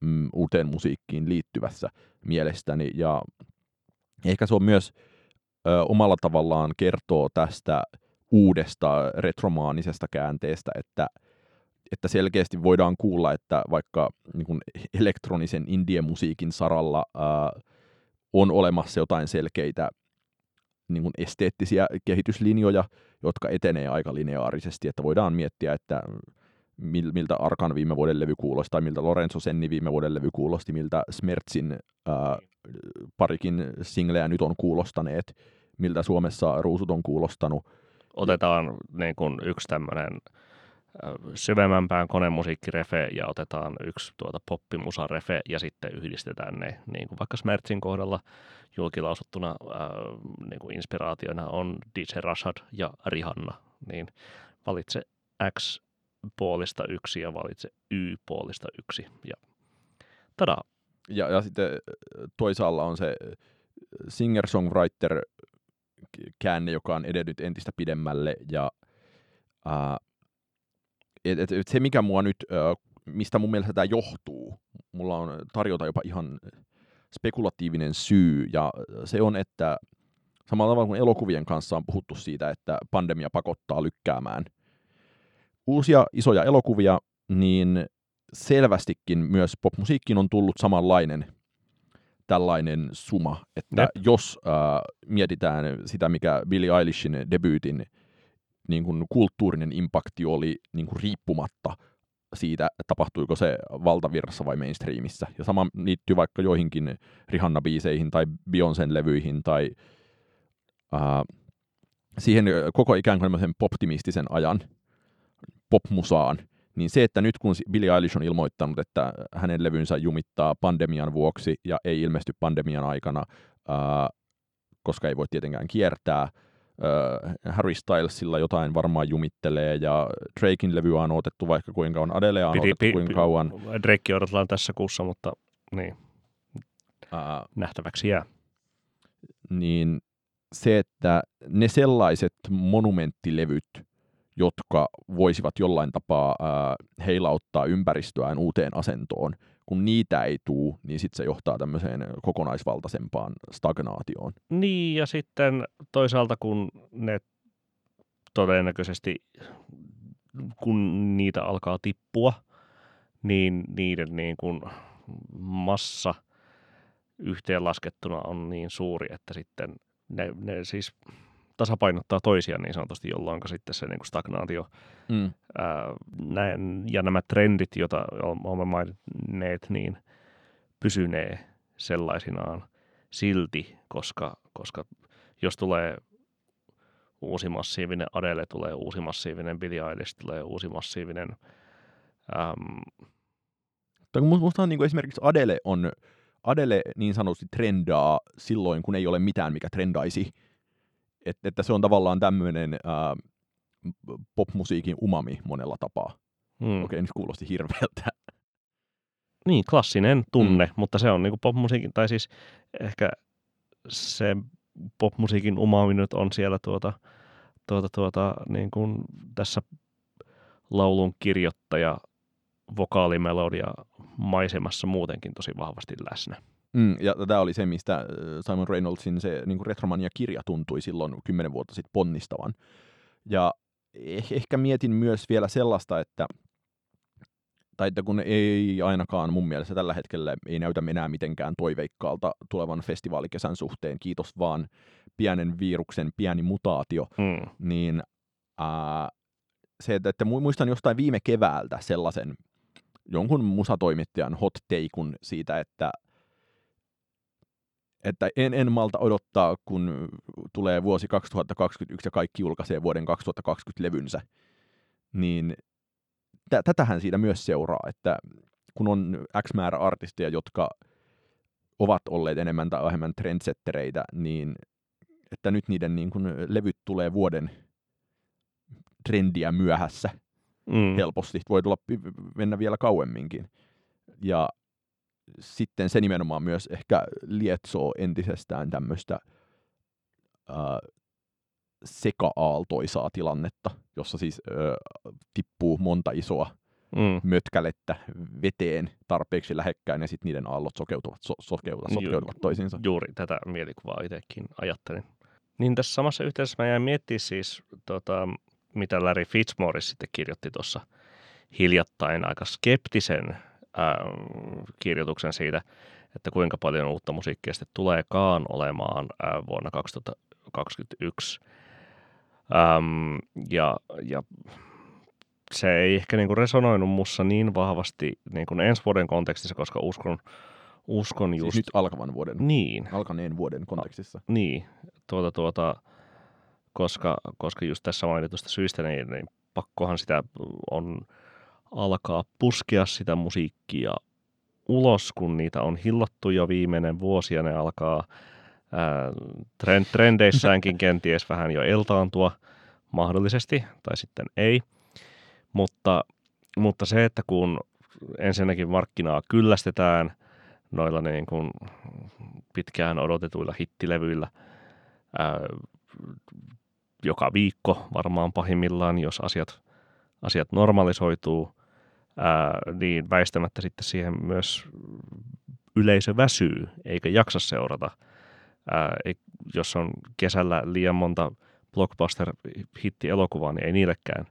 [SPEAKER 1] mm, uuteen musiikkiin liittyvässä mielestäni. Ja ehkä se on myös ö, omalla tavallaan kertoo tästä uudesta retromaanisesta käänteestä, että, että selkeästi voidaan kuulla, että vaikka niin kuin elektronisen indie-musiikin saralla ää, on olemassa jotain selkeitä niin kuin esteettisiä kehityslinjoja, jotka etenee aika lineaarisesti, että voidaan miettiä, että miltä Arkan viime vuoden levy kuulosti, tai miltä Lorenzo Senni viime vuoden levy kuulosti, miltä Smertsin ää, parikin singleä nyt on kuulostaneet, miltä Suomessa Ruusut on kuulostanut.
[SPEAKER 2] Otetaan niin kuin, yksi tämmöinen syvemmämpään konemusiikkirefe ja otetaan yksi tuota poppimusarefe ja sitten yhdistetään ne, niin kuin vaikka Smertsin kohdalla julkilausuttuna ää, niin kuin inspiraationa on DJ Rashad ja Rihanna, niin valitse X puolista yksi ja valitse Y puolista yksi ja tada.
[SPEAKER 1] Ja, ja sitten toisaalla on se singer-songwriter käänne, joka on edennyt entistä pidemmälle ja ää, et, et, et se mikä mua nyt, ää, mistä mun mielestä tämä johtuu, mulla on tarjota jopa ihan spekulatiivinen syy ja se on, että samalla tavalla kuin elokuvien kanssa on puhuttu siitä, että pandemia pakottaa lykkäämään uusia isoja elokuvia, niin selvästikin myös popmusiikkiin on tullut samanlainen tällainen suma, että Jep. jos äh, mietitään sitä, mikä Billie Eilishin debyytin niin kuin kulttuurinen impakti oli niin kuin riippumatta siitä, tapahtuiko se valtavirrassa vai mainstreamissa. Ja sama liittyy vaikka joihinkin Rihanna-biiseihin tai Beyoncén levyihin tai äh, siihen koko ikään kuin poptimistisen ajan popmusaan, niin se, että nyt kun Billie Eilish on ilmoittanut, että hänen levynsä jumittaa pandemian vuoksi ja ei ilmesty pandemian aikana, ää, koska ei voi tietenkään kiertää, ää, Harry Stylesilla jotain varmaan jumittelee ja Drakein levy on otettu vaikka kuinka on, Adele on otettu pi, kuinka kauan.
[SPEAKER 2] Drake odotellaan tässä kuussa, mutta niin, ää, nähtäväksi jää.
[SPEAKER 1] Niin se, että ne sellaiset monumenttilevyt, jotka voisivat jollain tapaa ää, heilauttaa ympäristöään uuteen asentoon. Kun niitä ei tuu, niin sitten se johtaa tämmöiseen kokonaisvaltaisempaan stagnaatioon.
[SPEAKER 2] Niin, ja sitten toisaalta kun ne todennäköisesti, kun niitä alkaa tippua, niin niiden niin kuin massa yhteenlaskettuna on niin suuri, että sitten ne, ne siis tasapainottaa toisiaan niin sanotusti, jolloin sitten se niin kuin stagnaatio mm. ää, näin, ja nämä trendit, joita olemme maininneet, niin pysynee sellaisinaan silti, koska, koska jos tulee uusi massiivinen Adele, tulee uusi massiivinen Billie Eilish, tulee uusi massiivinen... Äm...
[SPEAKER 1] Musta on niin kuin esimerkiksi Adele on, Adele niin sanotusti trendaa silloin, kun ei ole mitään, mikä trendaisi et, että se on tavallaan tämmöinen ää, popmusiikin umami monella tapaa. Mm. Okei, nyt kuulosti hirveältä.
[SPEAKER 2] Niin, klassinen tunne, mm. mutta se on niin kuin popmusiikin, tai siis ehkä se popmusiikin umami nyt on siellä tuota, tuota, tuota, niin kuin tässä laulun kirjoittaja vokaalimelodia maisemassa muutenkin tosi vahvasti läsnä.
[SPEAKER 1] Mm, ja tämä oli se, mistä äh, Simon Reynoldsin se niin Retromania-kirja tuntui silloin kymmenen vuotta sitten ponnistavan. Ja eh- ehkä mietin myös vielä sellaista, että tai että kun ei ainakaan mun mielestä tällä hetkellä ei näytä enää mitenkään toiveikkaalta tulevan festivaalikesän suhteen, kiitos vaan pienen viruksen pieni mutaatio,
[SPEAKER 2] Mm.
[SPEAKER 1] niin ää, se, että, että mu- muistan jostain viime keväältä sellaisen jonkun musatoimittajan hot takeun siitä, että että en, en malta odottaa, kun tulee vuosi 2021 ja kaikki julkaisee vuoden 2020 levynsä, niin tä- tätähän siitä myös seuraa, että kun on X määrä artisteja, jotka ovat olleet enemmän tai vähemmän trendsettereitä, niin että nyt niiden niin kuin levyt tulee vuoden trendiä myöhässä
[SPEAKER 2] Mm.
[SPEAKER 1] helposti. Voi tulla mennä vielä kauemminkin. Ja sitten se nimenomaan myös ehkä lietsoo entisestään tämmöistä seka-aaltoisaa tilannetta, jossa siis ää, tippuu monta isoa
[SPEAKER 2] Mm.
[SPEAKER 1] mötkälettä veteen tarpeeksi lähekkäin ja sitten niiden aallot sokeutuvat, so, sokeutuvat,
[SPEAKER 2] Joo.
[SPEAKER 1] sotkeutuvat toisiinsa.
[SPEAKER 2] Juuri tätä mielikuvaa itsekin ajattelin. Niin tässä samassa yhteydessä mä jäin miettimään siis, tota, mitä Larry Fitzmaurice sitten kirjoitti tuossa hiljattain aika skeptisen ää, kirjoituksen siitä, että kuinka paljon uutta musiikkia sitten tuleekaan olemaan ää, vuonna 2021. Äm, ja, ja se ei ehkä niinku resonoinut mussa niin vahvasti niinku ensi vuoden kontekstissa, koska uskon, uskon just...
[SPEAKER 1] Siis nyt alkavan vuoden,
[SPEAKER 2] Niin,
[SPEAKER 1] alkaneen vuoden kontekstissa.
[SPEAKER 2] niin, tuota, tuota, koska, koska just tässä mainitusta syistä, niin, niin pakkohan sitä on alkaa puskea sitä musiikkia ulos, kun niitä on hillattu jo viimeinen vuosi ja ne alkaa ää, trend, trendeissäänkin <laughs> kenties vähän jo eltaantua mahdollisesti, tai sitten ei. Mutta, mutta se, että kun ensinnäkin markkinaa kyllästetään noilla niin kuin pitkään odotetuilla hittilevyillä ää, joka viikko varmaan pahimmillaan, jos asiat, asiat normalisoituu, ää, niin väistämättä sitten siihen myös yleisö väsyy eikä jaksa seurata. Ää, ei, jos on kesällä liian monta blockbuster-hitti-elokuvaa, niin ei niillekään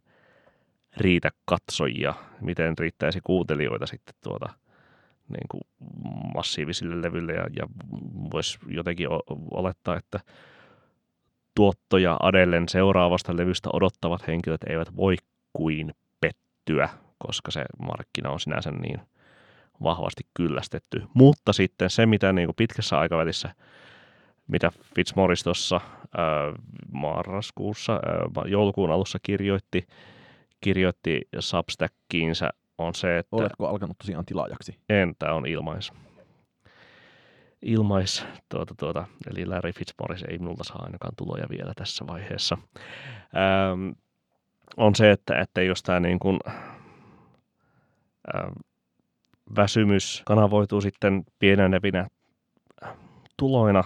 [SPEAKER 2] riitä katsojia, miten riittäisi kuuntelijoita sitten tuota, niin kuin massiivisille levyille ja, ja voisi jotenkin olettaa, että tuottoja Adellen seuraavasta levystä odottavat henkilöt eivät voi kuin pettyä, koska se markkina on sinänsä niin vahvasti kyllästetty. Mutta sitten se, mitä niin kuin pitkässä aikavälissä, mitä Fitzmaurice tuossa ää, marraskuussa, ää, joulukuun alussa kirjoitti, kirjoitti Substackiinsa, on se, että
[SPEAKER 1] Oletko alkanut tosiaan tilaajaksi?
[SPEAKER 2] en, tämä on ilmais. Ilmais, tuota, tuota, eli Larry Fitzmaurice ei minulta saa ainakaan tuloja vielä tässä vaiheessa. Ähm, on se, että, että jos tämä niin kuin, väsymys kanavoituu sitten pienenevinä tuloina,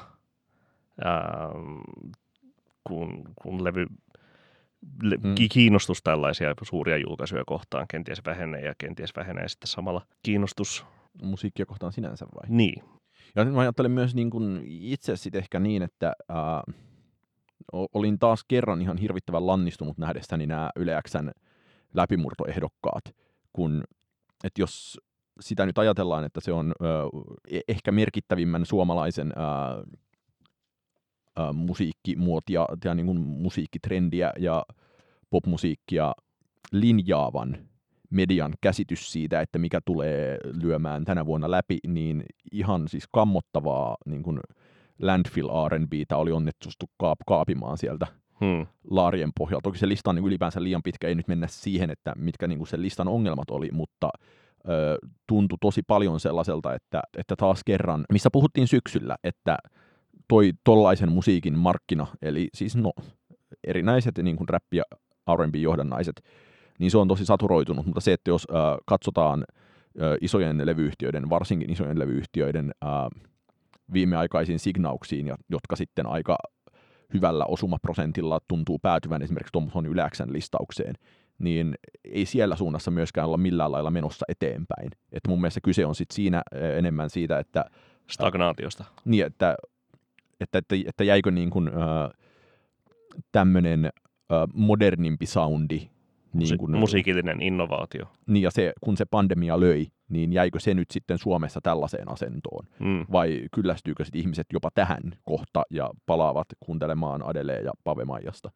[SPEAKER 2] ähm, kun, kun levy, le,
[SPEAKER 1] Mm.
[SPEAKER 2] ki- kiinnostus tällaisia suuria julkaisuja kohtaan kenties vähenee ja kenties vähenee sitten samalla kiinnostus.
[SPEAKER 1] Musiikkia kohtaan sinänsä vai?
[SPEAKER 2] Niin,
[SPEAKER 1] Ja nyt mä ajattelen myös niin kuin itse sitten ehkä niin, että ää, olin taas kerran ihan hirvittävän lannistunut nähdessäni nämä Yle Xn läpimurtoehdokkaat, kun että jos sitä nyt ajatellaan, että se on e- ehkä merkittävimmän suomalaisen ää, ää, musiikkimuotia ja niin kuin musiikkitrendiä ja popmusiikkia linjaavan median käsitys siitä, että mikä tulee lyömään tänä vuonna läpi, niin ihan siis kammottavaa niin kuin landfill R&Btä oli onnettustu kaap- kaapimaan sieltä
[SPEAKER 2] hmm.
[SPEAKER 1] laarien pohjalta. Toki se lista on niin ylipäänsä liian pitkä, ei nyt mennä siihen, että mitkä niin kuin sen listan ongelmat oli, mutta ö, tuntui tosi paljon sellaiselta, että, että taas kerran, missä puhuttiin syksyllä, että toi tollaisen musiikin markkina, eli siis no, erinäiset niin kuin rap- ja R&B-johdannaiset, niin se on tosi saturoitunut, mutta se, että jos ö, katsotaan ö, isojen levyyhtiöiden, varsinkin isojen levyyhtiöiden ö, viimeaikaisiin signauksiin, jotka sitten aika hyvällä osumaprosentilla tuntuu päätyvän esimerkiksi tuommoisen yläksän listaukseen, niin ei siellä suunnassa myöskään olla millään lailla menossa eteenpäin. Et mun mielestä kyse on sit siinä enemmän siitä, että,
[SPEAKER 2] stagnaatiosta.
[SPEAKER 1] niin, että, että, että, että jäikö niin kuin, ö, tämmöinen modernimpi soundi Niin kun,
[SPEAKER 2] musiikillinen innovaatio.
[SPEAKER 1] niin ja se, kun se pandemia löi, niin jäikö se nyt sitten Suomessa tällaiseen asentoon?
[SPEAKER 2] Mm.
[SPEAKER 1] Vai kyllästyykö sitten ihmiset jopa tähän kohta ja palaavat kuuntelemaan Adelee ja Pave Maijasta?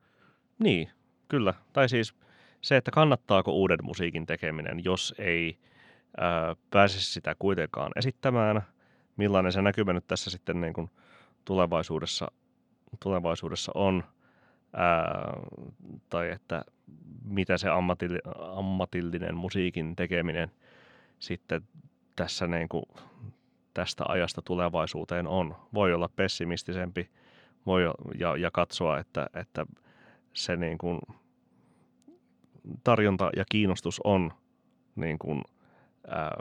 [SPEAKER 2] Niin, kyllä. Tai siis se, että kannattaako uuden musiikin tekeminen, jos ei ää, pääse sitä kuitenkaan esittämään, millainen se näkymä nyt tässä sitten niin kuin tulevaisuudessa, tulevaisuudessa on, ää, tai että mitä se ammatilli, ammatillinen musiikin tekeminen sitten tässä niin kuin tästä ajasta tulevaisuuteen on. Voi olla pessimistisempi voi, ja, ja katsoa, että, että se niin kuin tarjonta ja kiinnostus on niin kuin, ää,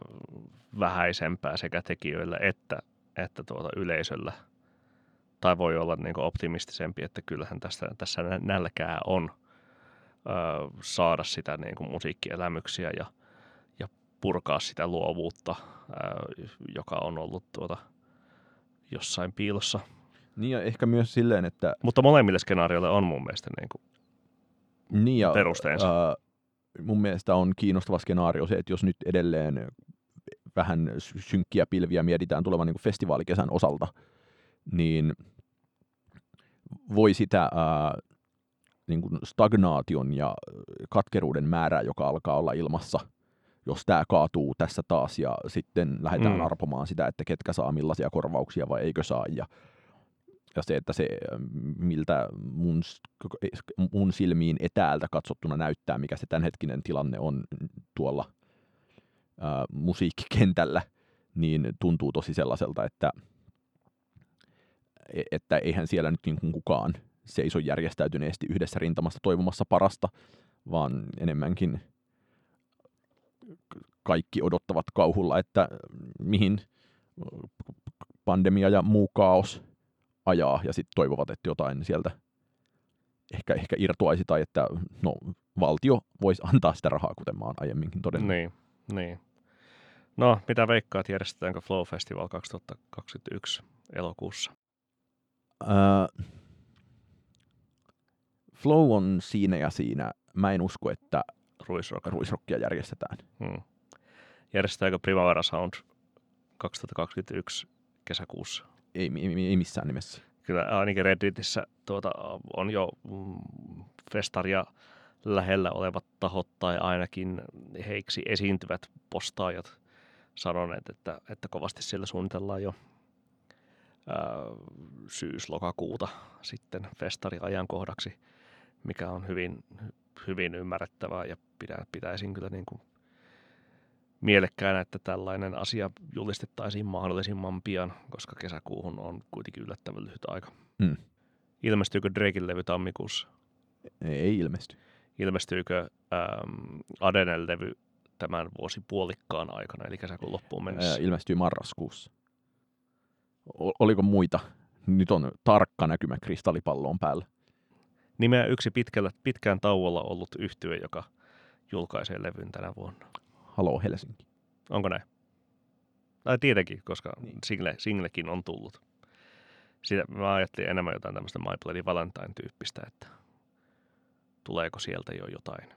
[SPEAKER 2] vähäisempää sekä tekijöillä että, että tuota yleisöllä. Tai voi olla niin kuin optimistisempi, että kyllähän tässä, tässä nä- nälkää on saada sitä niin kuin musiikkielämyksiä ja, ja purkaa sitä luovuutta, joka on ollut tuota jossain piilossa.
[SPEAKER 1] Niin ja ehkä myös silleen, että
[SPEAKER 2] Mutta molemmille skenaarioille on mun mielestä niin kuin
[SPEAKER 1] niin ja,
[SPEAKER 2] perusteensa.
[SPEAKER 1] ää, mun mielestä on kiinnostava skenaario se, että jos nyt edelleen vähän sy- synkkiä pilviä mietitään tulevan niin festivaalikesän osalta, niin voi sitä ää, niin kuin stagnaation ja katkeruuden määrää, joka alkaa olla ilmassa, jos tämä kaatuu tässä taas ja sitten lähdetään
[SPEAKER 2] Mm.
[SPEAKER 1] arpomaan sitä, että ketkä saa millaisia korvauksia vai eikö saa ja, ja se, että se miltä mun, s- mun silmiin etäältä katsottuna näyttää, mikä se tämänhetkinen tilanne on tuolla ää, musiikkikentällä, niin tuntuu tosi sellaiselta, että, e- että eihän siellä nyt niin kuin kukaan seiso järjestäytyneesti yhdessä rintamassa toivomassa parasta, vaan enemmänkin kaikki odottavat kauhulla, että mihin pandemia ja muu kaos ajaa ja sitten toivovat, että jotain sieltä ehkä, ehkä irtoaisi tai että no, valtio voisi antaa sitä rahaa, kuten mä oon aiemminkin todennut.
[SPEAKER 2] Niin, niin. No, mitä veikkaat, järjestetäänkö Flow Festival 2021 elokuussa?
[SPEAKER 1] Öö, flow on siinä ja siinä. Mä en usko, että
[SPEAKER 2] Ruisrock.
[SPEAKER 1] ruisrokkia järjestetään.
[SPEAKER 2] Hmm. Järjestetäänkö Primavera Sound 2021 kesäkuussa?
[SPEAKER 1] Ei, ei, ei missään nimessä.
[SPEAKER 2] Kyllä ainakin Redditissä tuota, on jo mm, festaria lähellä olevat tahot tai ainakin heiksi esiintyvät postaajat sanoneet, että, että kovasti siellä suunnitellaan jo syys-lokakuuta sitten festariajankohdaksi, mikä on hyvin, hyvin ymmärrettävää ja pidän, pitäisin kyllä niin kuin mielekkäänä, että tällainen asia julistettaisiin mahdollisimman pian, koska kesäkuuhun on kuitenkin yllättävän lyhyt aika.
[SPEAKER 1] Mm.
[SPEAKER 2] Ilmestyykö Drakein levy tammikuussa?
[SPEAKER 1] Ei ilmesty.
[SPEAKER 2] Ilmestyykö ähm, Adenen levy tämän vuosi puolikkaan aikana, eli kesäkuun loppuun mennessä?
[SPEAKER 1] Ää, ilmestyy marraskuussa. O- oliko muita? Nyt on tarkka näkymä kristallipalloon päällä.
[SPEAKER 2] Nimeä yksi pitkällä, pitkään tauolla ollut yhtye, joka julkaisee levyn tänä vuonna.
[SPEAKER 1] Halo Helsinki.
[SPEAKER 2] Onko näin? Tai tietenkin, koska
[SPEAKER 1] Niin.
[SPEAKER 2] single, singlekin on tullut. Sitä, mä ajattelin enemmän jotain tämmöistä My Bloody Valentine-tyyppistä, että tuleeko sieltä jo jotain.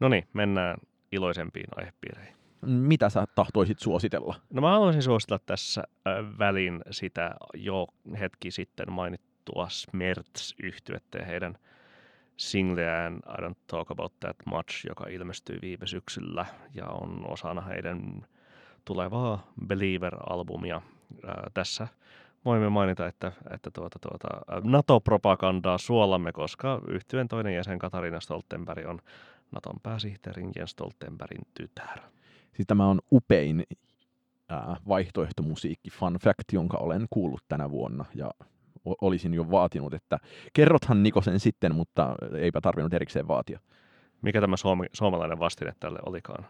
[SPEAKER 2] No niin, mennään iloisempiin aihepiireihin.
[SPEAKER 1] Mitä sä tahtoisit suositella?
[SPEAKER 2] No mä haluaisin suositella tässä äh, välin sitä jo hetki sitten mainittua Smerts-yhtyettä ja heidän singleään I Don't Talk About That Much, joka ilmestyi viime syksyllä ja on osana heidän tulevaa Believer-albumia. Äh, tässä voimme mainita, että, että tuota, tuota, NATO-propagandaa suolamme, koska yhtyeen toinen jäsen Katarina Stoltenberg on Naton pääsihteerin Jens Stoltenbergin tytär.
[SPEAKER 1] Siis tämä on upein ää, vaihtoehtomusiikki fun fact, jonka olen kuullut tänä vuonna. Ja olisin jo vaatinut, että kerrothan Nikosen sitten, mutta eipä tarvinnut erikseen vaatia.
[SPEAKER 2] Mikä tämä suomi, suomalainen vastine tälle olikaan?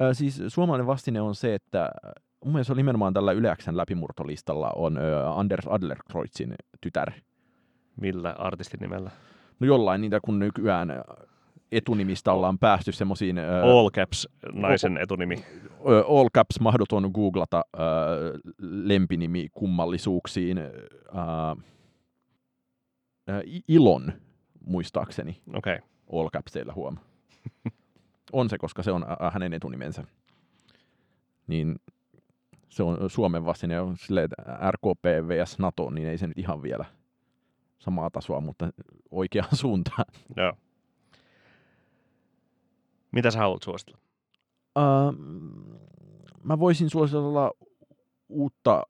[SPEAKER 1] Ää, siis suomalainen vastine on se, että mun mielestä nimenomaan tällä Yleäksän läpimurtolistalla on ää, Anders Adlerkreutzin tytär.
[SPEAKER 2] Millä artistin nimellä?
[SPEAKER 1] No jollain niitä, kun nykyään ää, etunimistä ollaan päästy semmoisiin
[SPEAKER 2] All Caps naisen etunimi.
[SPEAKER 1] all caps mahdoton googlata lempinimi kummallisuuksiin. Ilon, muistaakseni,
[SPEAKER 2] Okei. Okay.
[SPEAKER 1] all capsilla huom. <laughs> On se, koska se on hänen etunimensä. Niin se on Suomen vastine sille, että RKP vs NATO, niin ei se nyt ihan vielä samaa tasoa, mutta oikeaan <laughs> suuntaan.
[SPEAKER 2] Joo. Mitä sä haluat suositella?
[SPEAKER 1] Uh, mä voisin suositella uutta,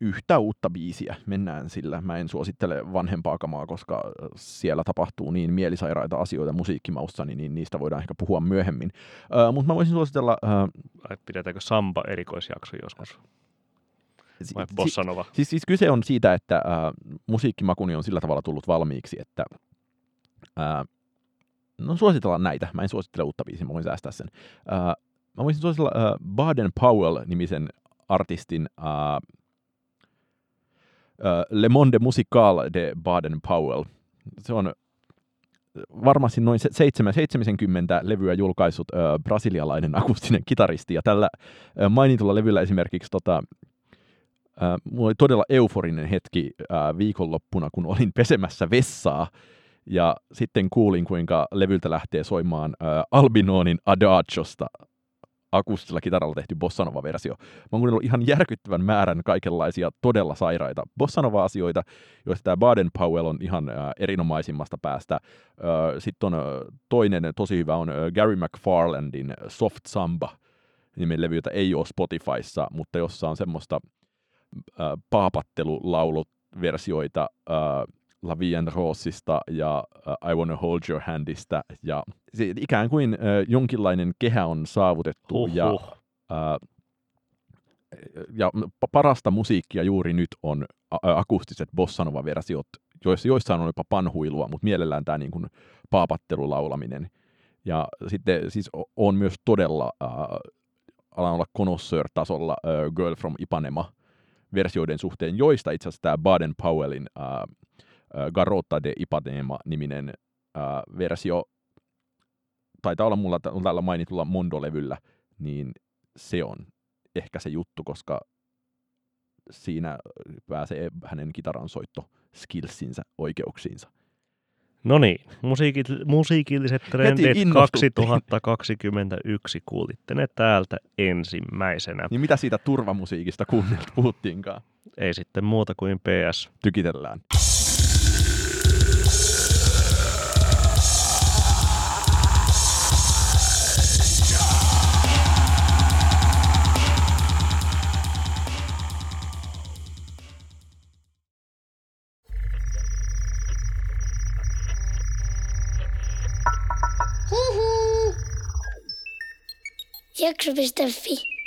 [SPEAKER 1] yhtä uutta biisiä. Mennään sillä. Mä en suosittele vanhempaa kamaa, koska siellä tapahtuu niin mielisairaita asioita musiikkimaussani, niin niistä voidaan ehkä puhua myöhemmin. Uh, Mutta mä voisin suositella...
[SPEAKER 2] Vai pidetäänkö Samba erikoisjakso joskus? Vai
[SPEAKER 1] si-
[SPEAKER 2] Bossanova?
[SPEAKER 1] Siis, siis kyse on siitä, että äh, musiikkimakuni on sillä tavalla tullut valmiiksi, että äh, no suositellaan näitä. Mä en suosittele uutta biisiä, mä voin säästää sen. Äh, mä voisin suositella äh, Baden Powell-nimisen artistin äh, äh, Le Monde Musical de Baden Powell. Se on varmasti noin se- seitsemän- 70 levyä julkaissut äh, brasilialainen akustinen kitaristi, ja tällä äh, mainitulla levyllä esimerkiksi tota, Äh, mulla oli todella euforinen hetki äh, viikonloppuna, kun olin pesemässä vessaa, ja sitten kuulin, kuinka levyltä lähtee soimaan äh, Albinonin Adagiosta akustisella kitaralla tehty bossanova-versio. Mä oon kuunnellut ihan järkyttävän määrän kaikenlaisia todella sairaita bossanova-asioita, joista tämä Baden Powell on ihan äh, erinomaisimmasta päästä. Äh, sitten on äh, toinen tosi hyvä on äh, Gary McFarlandin Soft Samba, nimen levy, jota ei ole Spotifyssa, mutta jossa on semmoista äh, paapattelulauluversioita äh, La Vie en Rosista ja äh, I Wanna Hold Your Handista. Ja se, ikään kuin äh, jonkinlainen kehä on saavutettu ja,
[SPEAKER 2] Huhhuh.
[SPEAKER 1] äh, ja pa- parasta musiikkia juuri nyt on akustiset bossanova-versiot, joissa joissain on jopa panhuilua, mutta mielellään tämä niin kuin paapattelulaulaminen. Ja sitten siis on myös todella, äh, alan olla connoisseur-tasolla äh, Girl from Ipanema versioiden suhteen, joista itse asiassa tämä Baden Powellin äh, Garota de Ipanema-niminen äh, versio taitaa olla mulla tä- tällä mainitulla Mondo-levyllä, niin se on ehkä se juttu, koska siinä pääsee hänen kitaransoitto skillsinsä oikeuksiinsa.
[SPEAKER 2] No niin, musiikit, musiikilliset trendit
[SPEAKER 1] innostuttiin.
[SPEAKER 2] 2021 kuulitte ne täältä ensimmäisenä.
[SPEAKER 1] Niin mitä siitä turvamusiikista kuunnelta puhuttiinkaan?
[SPEAKER 2] Ei sitten muuta kuin PS.
[SPEAKER 1] Tykitellään.
[SPEAKER 3] que je vais te.